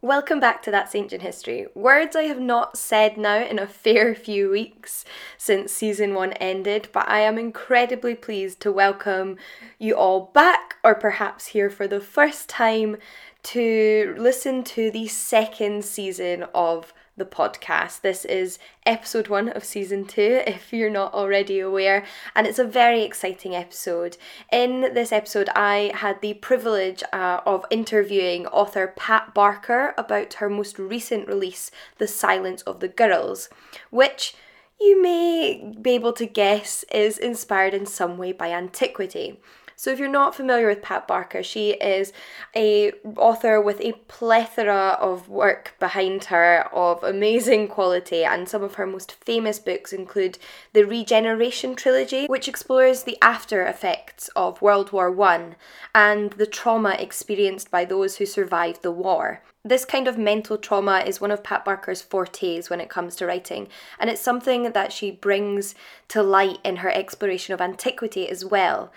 Welcome back to That's Ancient History. Words I have not said now in a fair few weeks since season one ended, but I am incredibly pleased to welcome you all back, or perhaps here for the first time, to listen to the second season of the podcast. This is episode one of season two, if you're not already aware, and it's a very exciting episode. In this episode, I had the privilege uh, of interviewing author Pat Barker about her most recent release, The Silence of the Girls, which you may be able to guess is inspired in some way by antiquity. So if you're not familiar with Pat Barker, she is a author with a plethora of work behind her of amazing quality and some of her most famous books include the Regeneration trilogy, which explores the after effects of World War 1 and the trauma experienced by those who survived the war. This kind of mental trauma is one of Pat Barker's fortes when it comes to writing, and it's something that she brings to light in her exploration of antiquity as well.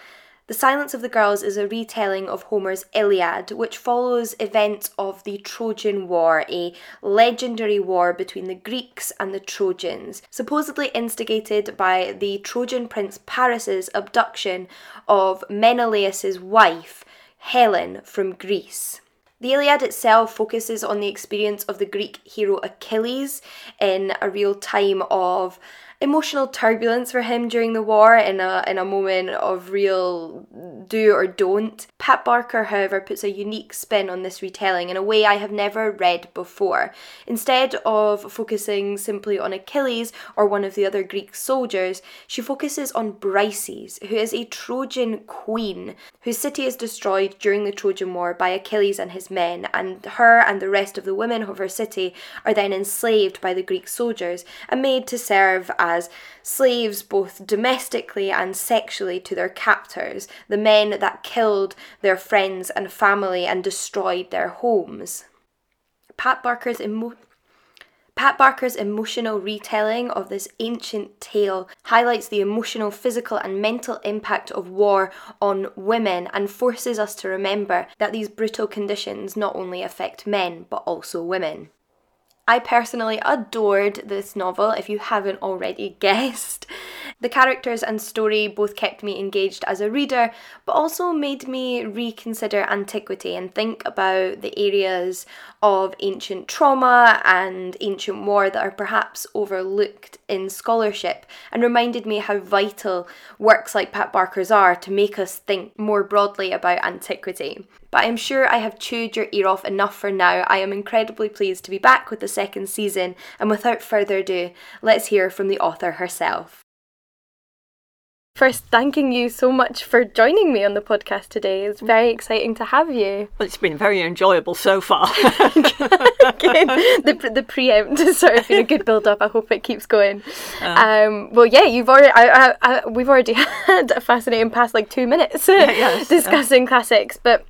The Silence of the Girls is a retelling of Homer's Iliad, which follows events of the Trojan War, a legendary war between the Greeks and the Trojans, supposedly instigated by the Trojan prince Paris's abduction of Menelaus's wife, Helen, from Greece. The Iliad itself focuses on the experience of the Greek hero Achilles in a real time of emotional turbulence for him during the war in a in a moment of real do or don't. Pat Barker, however, puts a unique spin on this retelling in a way I have never read before. Instead of focusing simply on Achilles or one of the other Greek soldiers, she focuses on Briseis, who is a Trojan queen whose city is destroyed during the Trojan War by Achilles and his men, and her and the rest of the women of her city are then enslaved by the Greek soldiers and made to serve as slaves both domestically and sexually to their captors, the men that killed their friends and family and destroyed their homes. Pat Barker's emo- Pat Barker's emotional retelling of this ancient tale highlights the emotional, physical, and mental impact of war on women and forces us to remember that these brutal conditions not only affect men but also women. I personally adored this novel, if you haven't already guessed. The characters and story both kept me engaged as a reader, but also made me reconsider antiquity and think about the areas of ancient trauma and ancient war that are perhaps overlooked in scholarship, and reminded me how vital works like Pat Barker's are to make us think more broadly about antiquity. But I'm sure I have chewed your ear off enough for now. I am incredibly pleased to be back with the second season, and without further ado, let's hear from the author herself. First, thanking you so much for joining me on the podcast today. It's very exciting to have you. Well, it's been very enjoyable so far. the, the preempt has sort of been a good build up. I hope it keeps going. Uh, um, well, yeah, you've already I, I, I, we've already had a fascinating past like two minutes yes, discussing classics, but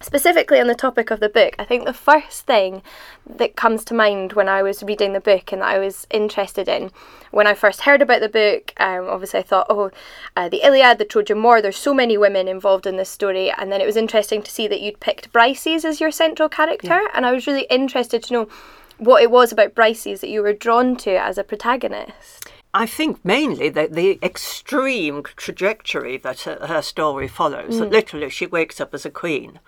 specifically on the topic of the book, I think the first thing that comes to mind when I was reading the book and that I was interested in, when I first heard about the book, um, obviously I thought, oh, uh, the Iliad, the Trojan War, there's so many women involved in this story. And then it was interesting to see that you'd picked Briseis as your central character. Yeah. And I was really interested to know what it was about Briseis that you were drawn to as a protagonist. I think mainly the, the extreme trajectory that her, her story follows. Mm. That literally she wakes up as a queen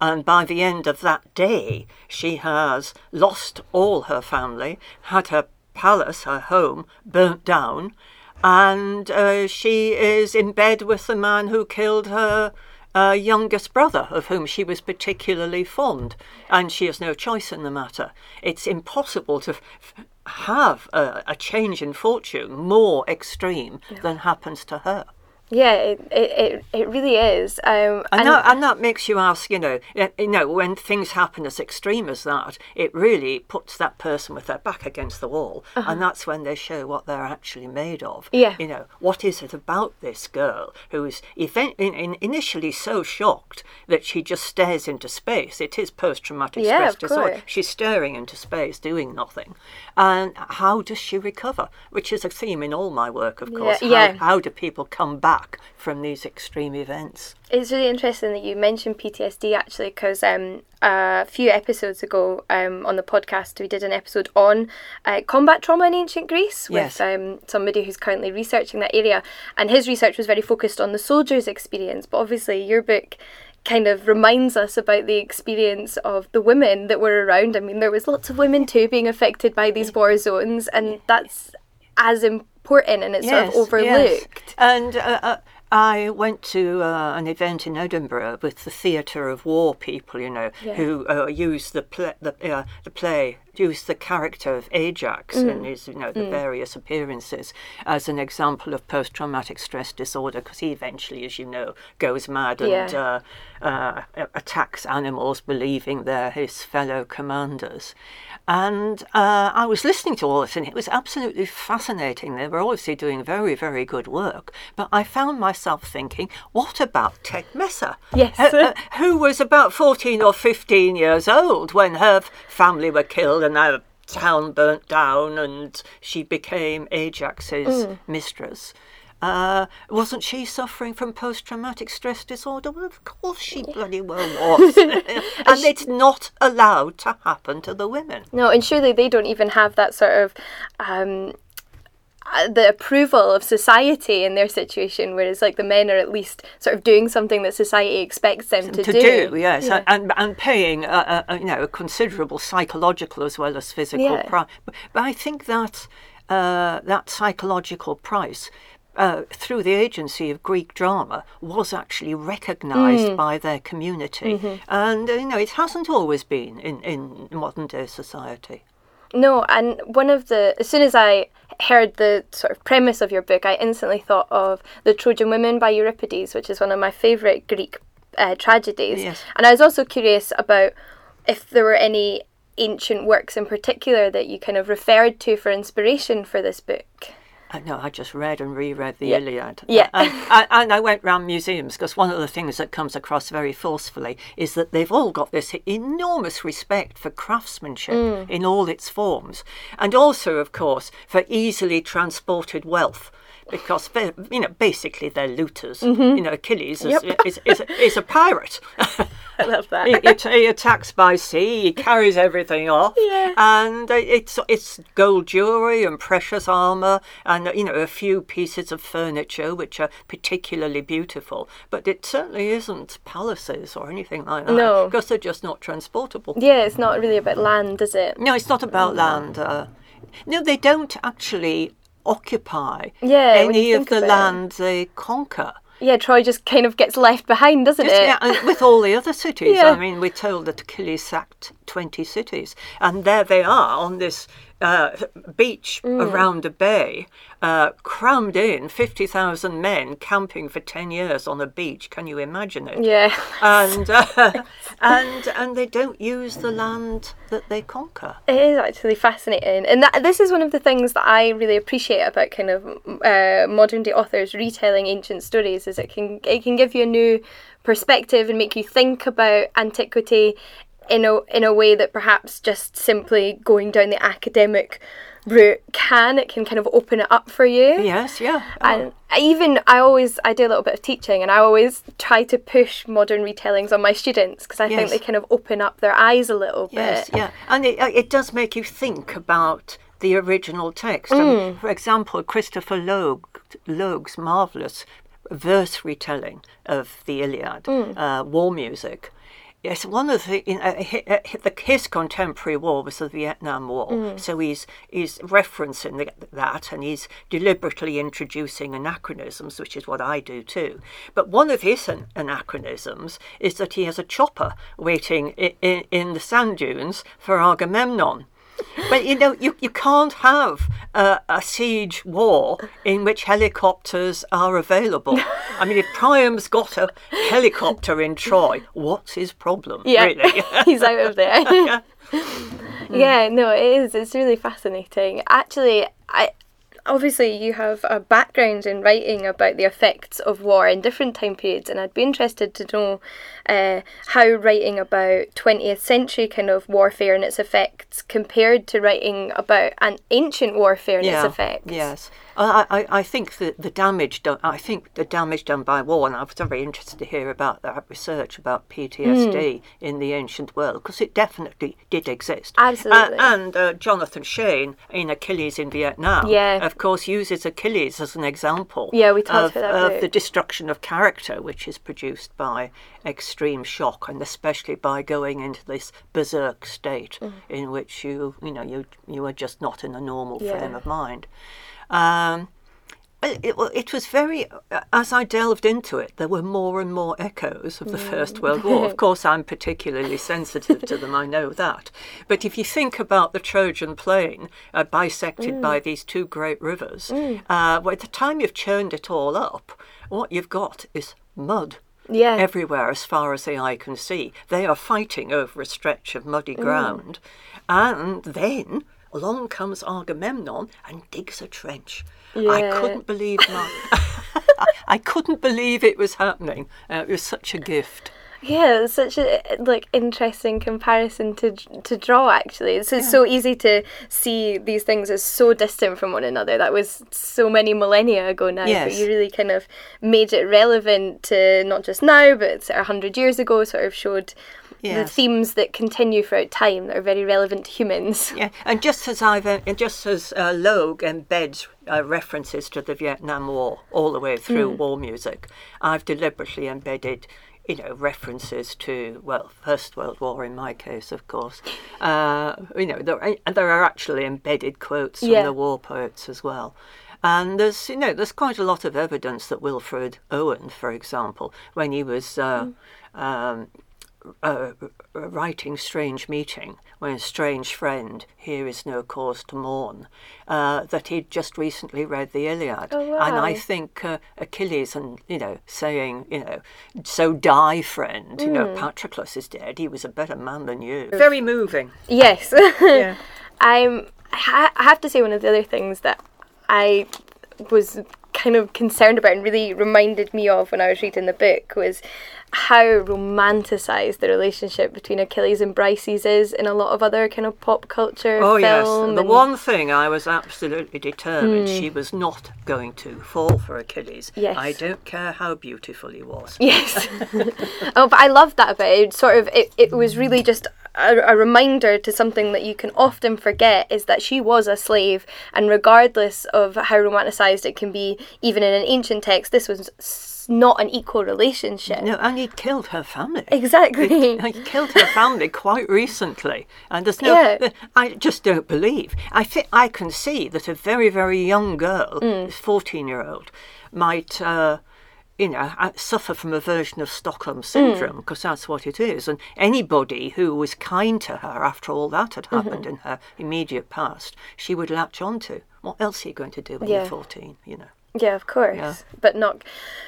and by the end of that day, she has lost all her family, had her palace, her home, burnt down, and uh, she is in bed with the man who killed her uh, youngest brother, of whom she was particularly fond, and she has no choice in the matter. It's impossible to f- have a, a, change in fortune more extreme yeah. than happens to her. Yeah, it, it, it really is. Um, and, and, that, and that makes you ask, you know, you know, when things happen as extreme as that, it really puts that person with their back against the wall. Uh-huh. And that's when they show what they're actually made of. Yeah. You know, what is it about this girl who is event- in, in initially so shocked that she just stares into space? It is post traumatic yeah, stress disorder. She's staring into space, doing nothing. And how does she recover? Which is a theme in all my work, of course. Yeah. How, yeah. how do people come back? Back from these extreme events. It's really interesting that you mentioned PTSD actually, because um, a few episodes ago um, on the podcast, we did an episode on uh, combat trauma in ancient Greece Yes. with um, somebody who's currently researching that area. And his research was very focused on the soldiers' experience, but obviously, your book kind of reminds us about the experience of the women that were around. I mean, there was lots of women too being affected by these war zones, and that's as important and it's sort of yes. overlooked. And uh, uh, I went to uh, an event in Edinburgh with the theatre of war people, you know, Yeah. who uh, used the play, the, uh, the play, used the character of Ajax Mm. and his, you know, the various appearances as an example of post-traumatic stress disorder, because he eventually, as you know, goes mad and Yeah. uh, uh, attacks animals, believing they're his fellow commanders. And uh, I was listening to all this, and it was absolutely fascinating. They were obviously doing very, very good work. But I found myself thinking, what about Tecmessa? Yes. Uh, uh, who was about 14 or 15 years old when her family were killed and her town burnt down and she became Ajax's mistress. Uh, wasn't she suffering from post-traumatic stress disorder? Well, of course she bloody well was. and it's not allowed to happen to the women. No, and surely they don't even have that sort of um, the approval of society in their situation, whereas like the men are at least sort of doing something that society expects them to, do. to do, yes, Yeah. and and paying a, a, a, you know a considerable psychological as well as physical Yeah. price. But, but I think that uh, that psychological price. Uh, through the agency of Greek drama, was actually recognised Mm. by their community, Mm-hmm. and uh, you know it hasn't always been in, in modern day society. No, and one of the as soon as I heard the sort of premise of your book, I instantly thought of the Trojan Women by Euripides, which is one of my favourite Greek uh, tragedies. Yes. And I was also curious about if there were any ancient works in particular that you kind of referred to for inspiration for this book. I know, I just read and reread the Yeah. Iliad. Yeah. And, and, and I went round museums because one of the things that comes across very forcefully is that they've all got this enormous respect for craftsmanship Mm. in all its forms. And also, of course, for easily transported wealth. Because they- you know, basically they're looters. You know, Achilles is, Mm-hmm. Yep. is, is, is a pirate. I love that. he, he, attacks by sea. He carries everything off, Yeah. and uh, it's it's gold jewelry and precious armor, and you know a few pieces of furniture which are particularly beautiful. But it certainly isn't palaces or anything like that. No. because they're just not transportable. yeah, it's not really about land, is it? No, it's not about land. Uh, no, they don't actually occupy Yeah, any of the it. land they conquer. Yeah, Troy just kind of gets left behind, doesn't Just, it? yeah, and with all the other cities. Yeah. I mean, we're told that Achilles sacked 20 cities, and there they are on this uh, beach Mm. around a bay, uh, crammed in 50,000 men camping for 10 years on a beach. Can you imagine it? Yeah. And, uh, and, and they don't use the land that they conquer. It is actually fascinating, and that this is one of the things that I really appreciate about kind of uh, modern day authors retelling ancient stories. Is it can it can give you a new perspective and make you think about antiquity in a in a way that perhaps just simply going down the academic route can. It can kind of open it up for you. Yes, yeah. And I even I always I do a little bit of teaching, and I always try to push modern retellings on my students because I think they kind of open up their eyes a little Yes, bit. yeah, and it, it does make you think about the original text. I Mm. mean, for example, Christopher Logue, Logue's marvelous verse retelling of the Iliad, Mm. uh, war music. Yes, one of the, in, hi- hi- the his contemporary war was the Vietnam War, Mm. so he's he's referencing the, that, and he's deliberately introducing anachronisms, which is what I do too. But one of his an- anachronisms is that he has a chopper waiting in, in, in the sand dunes for Agamemnon. But you know, you, you can't have a, a siege war in which helicopters are available. I mean, if Priam's got a helicopter in Troy, what's his problem? Yeah, Really? he's out of there. Mm. yeah, no, it is. It's really fascinating. Actually, I obviously you have a background in writing about the effects of war in different time periods, and I'd be interested to know uh, how writing about 20th century kind of warfare and its effects compared to writing about an ancient warfare and its effects. Yes. I, I, I think that the damage done. I think the damage done by war, and I was very interested to hear about that research about PTSD mm. in the ancient world because it definitely did exist. Absolutely. Uh, and uh, Jonathan Shay in Achilles in Vietnam, yeah. of course, uses Achilles as an example. Yeah, we talked of, about of the destruction of character, which is produced by extreme shock, and especially by going into this berserk state mm. in which you, you know, you you are just not in a normal yeah. frame of mind. Um, it, it, was very, as I delved into it, there were more and more echoes of the mm. First World War. Of course, I'm particularly sensitive to them, I know that. But if you think about the Trojan plain uh, bisected mm. by these two great rivers, mm. uh, by the time you've churned it all up, what you've got is mud. Yeah. Everywhere, as far as the eye can see. They are fighting over a stretch of muddy mm. ground. And then along comes Agamemnon and digs a trench. Yeah. I couldn't believe my, I couldn't believe it was happening. Uh, it was such a gift. Yeah, it's such a like interesting comparison to to draw. Actually, it's, yeah. so easy to see these things as so distant from one another. That was so many millennia ago now, yes. but you really kind of made it relevant to not just now, but a hundred years ago. Sort of showed yes. the themes that continue throughout time that are very relevant to humans. Yeah, and just as I've uh, just as uh, Logue embeds uh, references to the Vietnam War all the way through mm. war music, I've deliberately embedded you know, references to, well, First World War in my case, of course. Uh, you know, there, and there are actually embedded quotes from yeah. the war poets as well. And there's, you know, there's quite a lot of evidence that Wilfred Owen, for example, when he was uh, mm. um, uh, writing Strange Meeting, when a strange friend, here is no cause to mourn, uh, that he'd just recently read the Iliad. Oh, wow. And I think uh, Achilles and, you know, saying, you know, so die, friend, mm. you know, hmm. Patroclus is dead, he was a better man than you. Very moving. Yes. yeah. I'm, I have to say, one of the other things that I was kind of concerned about and really reminded me of when I was reading the book was how romanticized the relationship between Achilles and Briseis is in a lot of other kind of pop culture. Oh yes, the one thing I was absolutely determined mm. she was not going to fall for Achilles. Yes, I don't care how beautiful he was. Yes. oh, but I loved that about it. Sort of, it, it was really just a, a, reminder to something that you can often forget is that she was a slave, and regardless of how romanticized it can be, even in an ancient text, this was not an equal relationship. No, and he killed her family. Exactly. He, he killed her family quite recently, and there's no. Yeah. I just don't believe. I think I can see that a very very young girl, mm. fourteen year old, might. Uh, you know, I suffer from a version of Stockholm syndrome because mm. that's what it is. And anybody who was kind to her after all that had happened mm-hmm. in her immediate past, she would latch onto. What else are you going to do when yeah. you're 14, you know? Yeah, of course, yeah. but not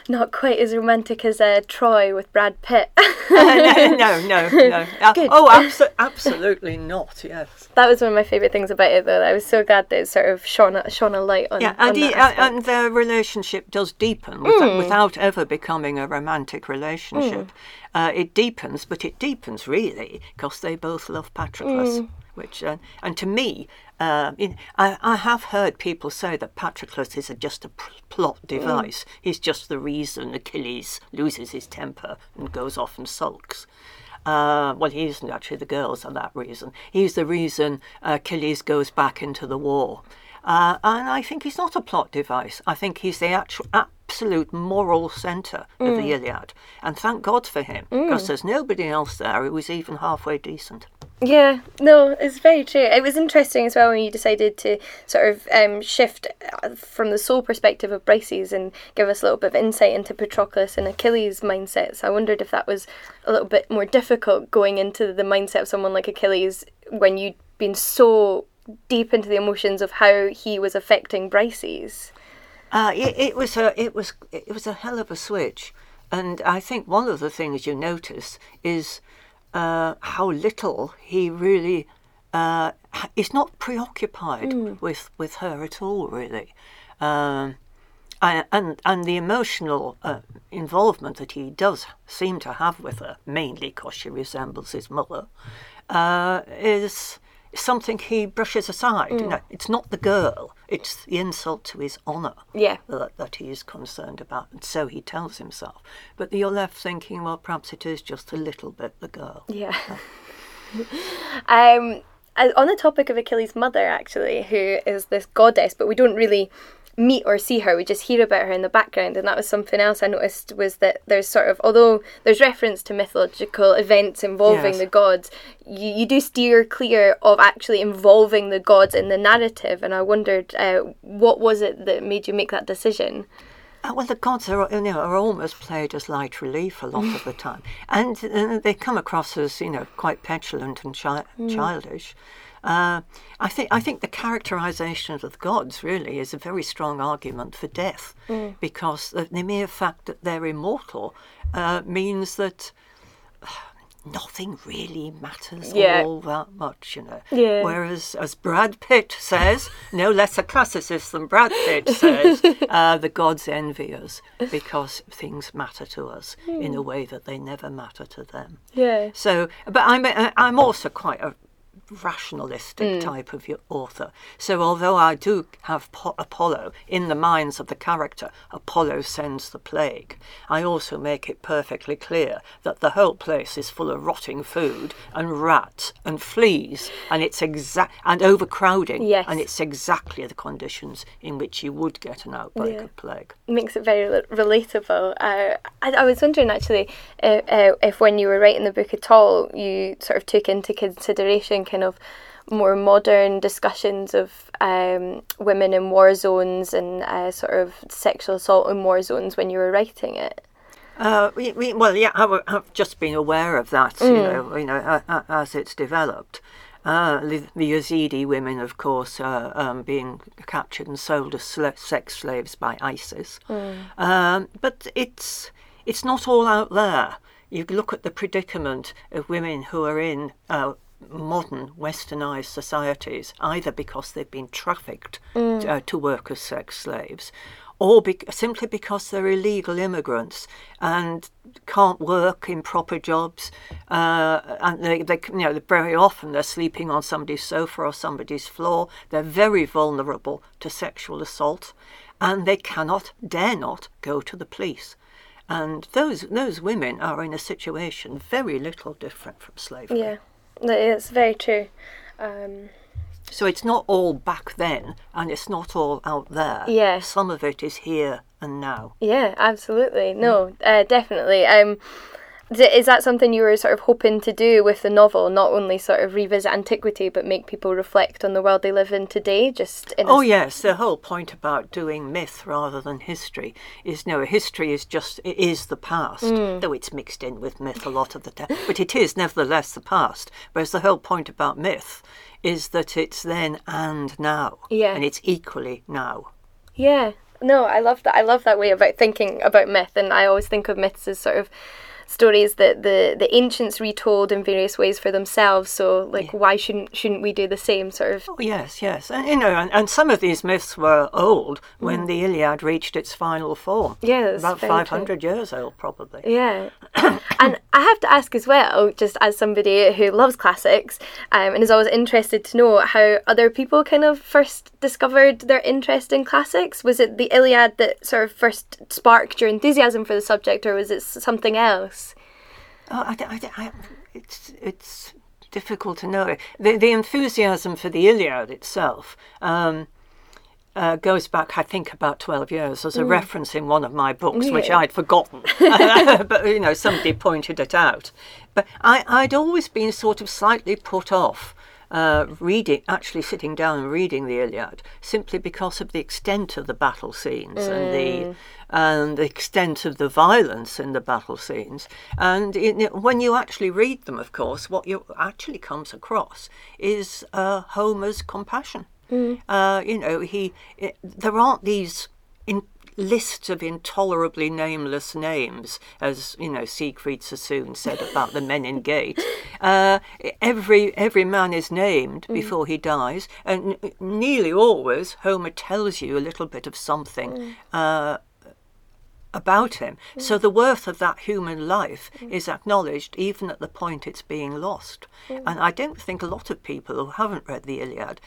not quite as romantic as uh, Troy with Brad Pitt. no, no, no, no. Uh, oh, abso- absolutely not. Yes, that was one of my favourite things about it. Though I was so glad that it sort of shone a, shone a light on. Yeah, and, on he, uh, and their relationship does deepen without, mm. without ever becoming a romantic relationship. Mm. Uh, it deepens, but it deepens really because they both love Patroclus. Mm. Which uh, and to me, uh, in, I, I, have heard people say that Patroclus is a, just a plot mm. device. Mm. He's just the reason Achilles loses his temper and goes off and sulks. Uh, well, he isn't actually. The girls are that reason. He's the reason Achilles goes back into the war. Uh, and I think he's not a plot device. I think he's the actual, absolute moral centre mm. of the mm. Iliad. And thank God for him, because mm. there's nobody else there who was even halfway decent. Yeah, no, it's very true. It was interesting as well when you decided to sort of um, shift uh, from the sole perspective of Briseis and give us a little bit of insight into Patroclus and Achilles' mindsets. I wondered if that was a little bit more difficult going into the mindset of someone like Achilles when you'd been so deep into the emotions of how he was affecting Briseis. Uh, it, it was a it was it was a hell of a switch, and I think one of the things you notice is uh, how little he really uh, is not preoccupied mm. with, with her at all, really. Um, and and the emotional uh, involvement that he does seem to have with her, mainly because she resembles his mother, uh, is something he brushes aside. You know, it's not the girl; it's the insult to his honour Yeah. that, that he is concerned about, and so he tells himself. But you're left thinking, well, perhaps it is just a little bit the girl. Yeah. um, on the topic of Achilles' mother, actually, who is this goddess, but we don't really meet or see her. We just hear about her in the background, and that was something else I noticed was that there's sort of although there's reference to mythological events involving Yes. the gods, you, you do steer clear of actually involving the gods in the narrative. And I wondered, uh, what was it that made you make that decision? Uh, well, the gods are, you know, are almost played as light relief a lot of the time, and uh, they come across as you know quite petulant and chi- childish. Uh, I think I think the characterization of the gods really is a very strong argument for death, because the, the mere fact that they're immortal uh, means that nothing really matters Yeah. all that much, you know. Yeah. Whereas, as Brad Pitt says, no less a classicist than Brad Pitt says, uh, the gods envy us because things matter to us in a way that they never matter to them. Yeah. So, but I'm I'm also quite a rationalistic type of author. So, although I do have po- Apollo in the minds of the character, Apollo sends the plague. I also make it perfectly clear that the whole place is full of rotting food and rats and fleas, and it's exact and overcrowding. Yes. and it's exactly the conditions in which you would get an outbreak Yeah. of plague. makes it very re- relatable. Uh, I, I was wondering actually uh, uh, if when you were writing the book at all, you sort of took into consideration kind of more modern discussions of um, women in war zones and uh, sort of sexual assault in war zones when you were writing it. Uh, we, we, well, yeah, I, w- I've just been aware of that, you know, you know, uh, as it's developed. Uh, the, the Yazidi women, of course, uh, um, being captured and sold as sla- sex slaves by ISIS. Um, but it's it's not all out there. You look at the predicament of women who are in uh, modern westernized societies, either because they've been trafficked uh, to work as sex slaves, or be- simply because they're illegal immigrants and can't work in proper jobs, uh, and they, they, you know, very often they're sleeping on somebody's sofa or somebody's floor. They're very vulnerable to sexual assault, and they cannot, dare not, go to the police. And those those women are in a situation very little different from slavery. Yeah, it's very true. Um, So it's not all back then, and it's not all out there. Yeah. Some of it is here and now. yeah, absolutely. No, uh, definitely. Um, is that something you were sort of hoping to do with the novel? Not only sort of revisit antiquity, but make people reflect on the world they live in today. Just in a Oh yes, the whole point about doing myth rather than history is no, history is just it is the past, Mm. though it's mixed in with myth a lot of the time. But it is nevertheless the past. Whereas the whole point about myth is that it's then and now, Yeah. and it's equally now. Yeah. No, I love that. I love that way about thinking about myth, and I always think of myths as sort of stories that the the ancients retold in various ways for themselves. So, like, why shouldn't shouldn't we do the same? Sort of. Oh, yes, yes, and you know, and, and some of these myths were old Mm. when the Iliad reached its final form. Yeah, about five hundred years old, probably. Yeah. and I have to ask as well, just as somebody who loves classics um, and is always interested to know how other people kind of first discovered their interest in classics. Was it the Iliad that sort of first sparked your enthusiasm for the subject, or was it something else? Oh, I, I, I, it's it's difficult to know. The the enthusiasm for the Iliad itself um, uh, goes back, I think, about twelve years. There's a reference in one of my books which I'd forgotten, but you know somebody pointed it out. But I, I'd always been sort of slightly put off. Uh, reading, actually sitting down and reading the Iliad, simply because of the extent of the battle scenes and the and the extent of the violence in the battle scenes. And in, when you actually read them, of course, what you actually comes across is uh, Homer's compassion. Uh, you know, he it, there aren't these in, lists of intolerably nameless names, as you know Siegfried Sassoon said about the Menin Gate. Uh, every every man is named mm. before he dies, and nearly always Homer tells you a little bit of something. Mm. Uh, about him. Mm. So the worth of that human life mm. is acknowledged even at the point it's being lost. Mm. And I don't think a lot of people who haven't read the Iliad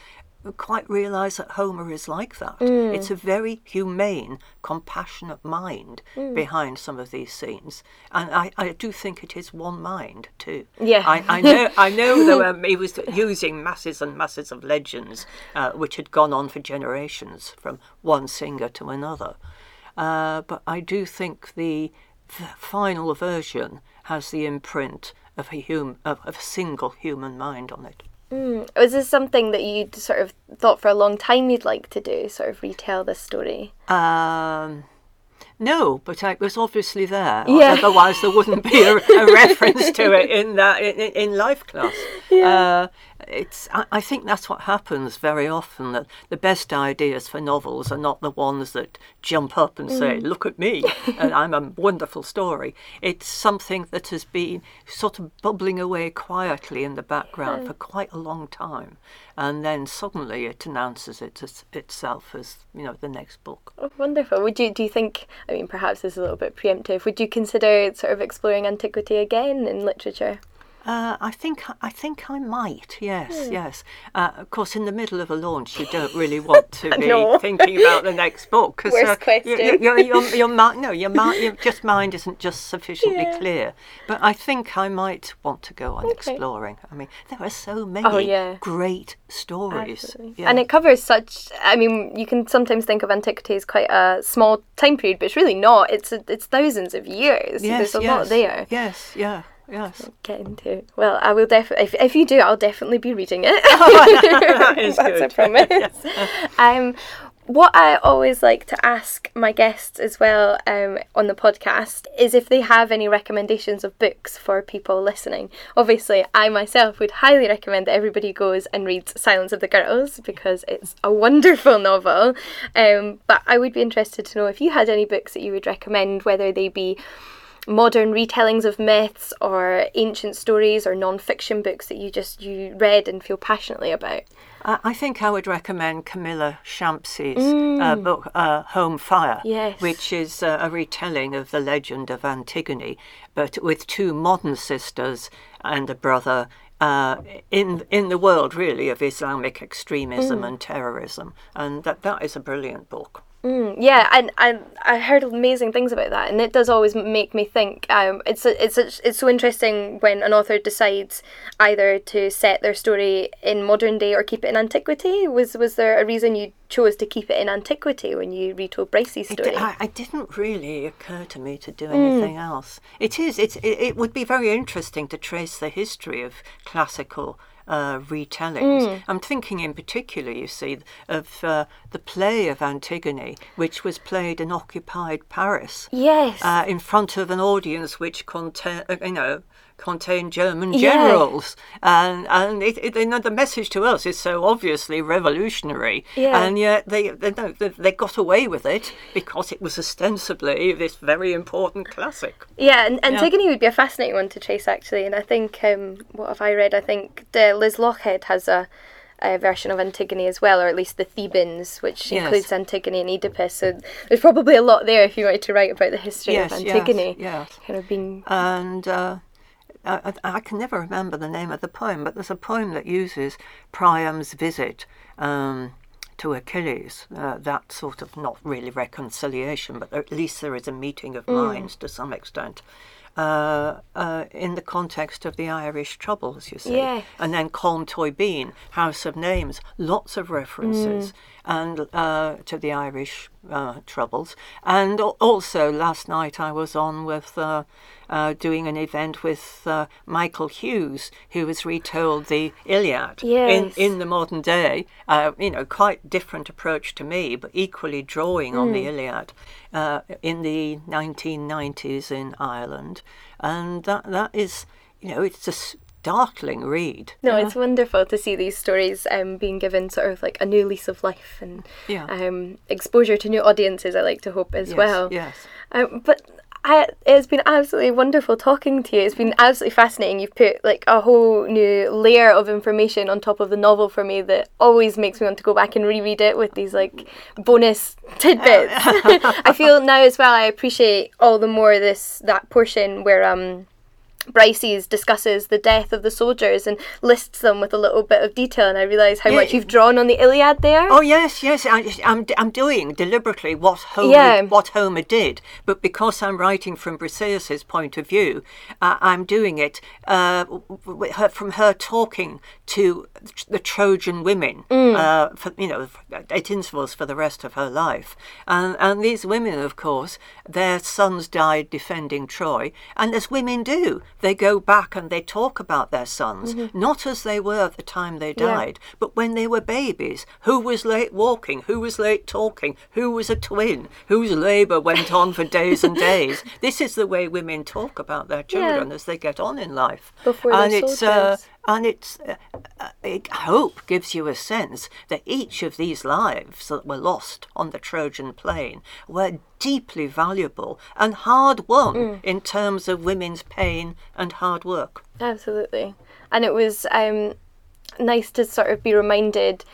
quite realise that Homer is like that. Mm. It's a very humane, compassionate mind mm. behind some of these scenes, and I, I do think it is one mind too. Yeah, I, I know I know that um, he was using masses and masses of legends, uh, which had gone on for generations from one singer to another, uh, but I do think the, the final version has the imprint of a hum, of, of a single human mind on it. Mm. Was this something that you sort of thought for a long time you'd like to do, sort of retell this story? Um, no, but it was obviously there. Yeah. Otherwise, there wouldn't be a, a reference to it in that in, in life class. Yeah. Uh, it's. I, I, think that's what happens very often. That the best ideas for novels are not the ones that jump up and say, mm. "Look at me, and I'm a wonderful story." It's something that has been sort of bubbling away quietly in the background yeah. for quite a long time, and then suddenly it announces it as, itself as you know the next book. Oh, wonderful. Would you do you think? I mean, perhaps this is a little bit preemptive. Would you consider sort of exploring antiquity again in literature? Uh, I think I think I might. Yes, hmm. yes. Uh, of course, in the middle of a launch, you don't really want to be thinking about the next book because uh, your, your, your, your, mind, no, your mind, your just mind isn't just sufficiently yeah. clear. But I think I might want to go on okay. exploring. I mean, there are so many oh, yeah. great stories, yeah. and it covers such. I mean, you can sometimes think of antiquity as quite a small time period, but it's really not. It's a, it's thousands of years. Yes, There's a yes, lot there. Yes, yeah. Yes. Get into it. Well, I will definitely. If, if you do, I'll definitely be reading it. Oh, that is That's good. a promise. um, what I always like to ask my guests as well um, on the podcast is if they have any recommendations of books for people listening. Obviously, I myself would highly recommend that everybody goes and reads Silence of the Girls because it's a wonderful novel. Um, but I would be interested to know if you had any books that you would recommend, whether they be modern retellings of myths or ancient stories or non-fiction books that you just you read and feel passionately about? I think I would recommend Kamila Shamsie's uh, mm. uh, book uh, Home Fire, yes. which is uh, a retelling of the legend of Antigone, but with two modern sisters and a brother uh, in in the world really of Islamic extremism mm. and terrorism, and that that is a brilliant book. Mm, yeah, and I, I heard amazing things about that, and it does always make me think. Um, it's it's it's so interesting when an author decides either to set their story in modern day or keep it in antiquity. Was was there a reason you chose to keep it in antiquity when you retold Briseis's story? It, I, it didn't really occur to me to do anything mm. else. It is. It's. It, it would be very interesting to trace the history of classical uh, retellings. Mm. I'm thinking in particular, you see, of uh, the play of Antigone, which was played in occupied Paris. Yes. Uh, in front of an audience which contain, uh, you know, contain German generals, yeah. and and it, it, you know, the message to us is so obviously revolutionary, yeah. and yet they they, they got away with it because it was ostensibly this very important classic. Yeah, and Antigone yeah. would be a fascinating one to trace actually, and I think um, what have I read? I think the Liz Lochhead has a a version of Antigone as well, or at least the Thebans, which yes. includes Antigone and Oedipus. So there's probably a lot there if you wanted to write about the history yes, of Antigone. Yes, yes. Kind of being and uh, I, I, can never remember the name of the poem, but there's a poem that uses Priam's visit um, to Achilles. Uh, that sort of not really reconciliation, but at least there is a meeting of mm. minds to some extent. Uh, uh, in the context of the Irish Troubles, you see. Yes. And then Colm Tóibín, House of Names, lots of references. Mm and uh, to the Irish uh, troubles. And also last night I was on with uh, uh doing an event with uh, Michael Hughes, who has retold the Iliad yes. in in the modern day. Uh, you know, quite different approach to me, but equally drawing mm. on the hmm. Iliad in the 1990s in Ireland, and that that is you know it's just startling read. No, it's wonderful to see these stories um, being given sort of like a new lease of life and Yeah. um, exposure to new audiences. I like to hope as Yes, well. yes. Um, but I, it's been absolutely wonderful talking to you. It's been absolutely fascinating. You've put like a whole new layer of information on top of the novel for me that always makes me want to go back and reread it with these like bonus tidbits. I feel now as well. I appreciate all the more this that portion where um. Briseis discusses the death of the soldiers and lists them with a little bit of detail, and I realise how Yeah, much you've drawn on the Iliad there. Oh yes, yes. I, I'm I'm doing deliberately what Homer Yeah. what Homer did, but because I'm writing from Briseis's point of view, uh, I'm doing it uh, her, from her talking to the Trojan women, uh, for, you know, at intervals for the rest of her life, and and these women, of course, their sons died defending Troy, and as women do, they go back and they talk about their sons, not as they were at the time they Yeah. died, but when they were babies, who was late walking, who was late talking, who was a twin, whose labour went on for days and days. This is the way women talk about their children as they get on in life. Before and it's uh. And it's uh, uh, it, hope gives you a sense that each of these lives that were lost on the Trojan plain were deeply valuable and hard won Mm. in terms of women's pain and hard work. Absolutely. And it was um, nice to sort of be reminded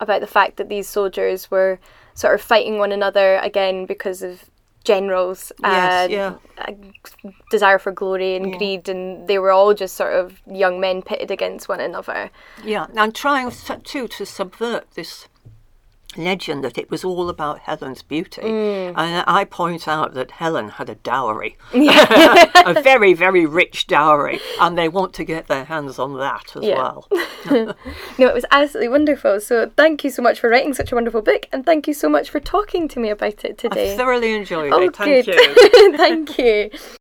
about the fact that these soldiers were sort of fighting one another again because of generals Yes, uh, yeah. desire for glory and greed and they were all just sort of young men pitted against one another Yeah, and I'm trying too to subvert this legend that it was all about Helen's beauty. Mm. And I point out that Helen had a dowry, a very, very rich dowry, and they want to get their hands on that as Yeah. well. no it was absolutely wonderful so thank you so much for writing such a wonderful book and thank you so much for talking to me about it today. I thoroughly enjoyed oh it. Thank good you. thank you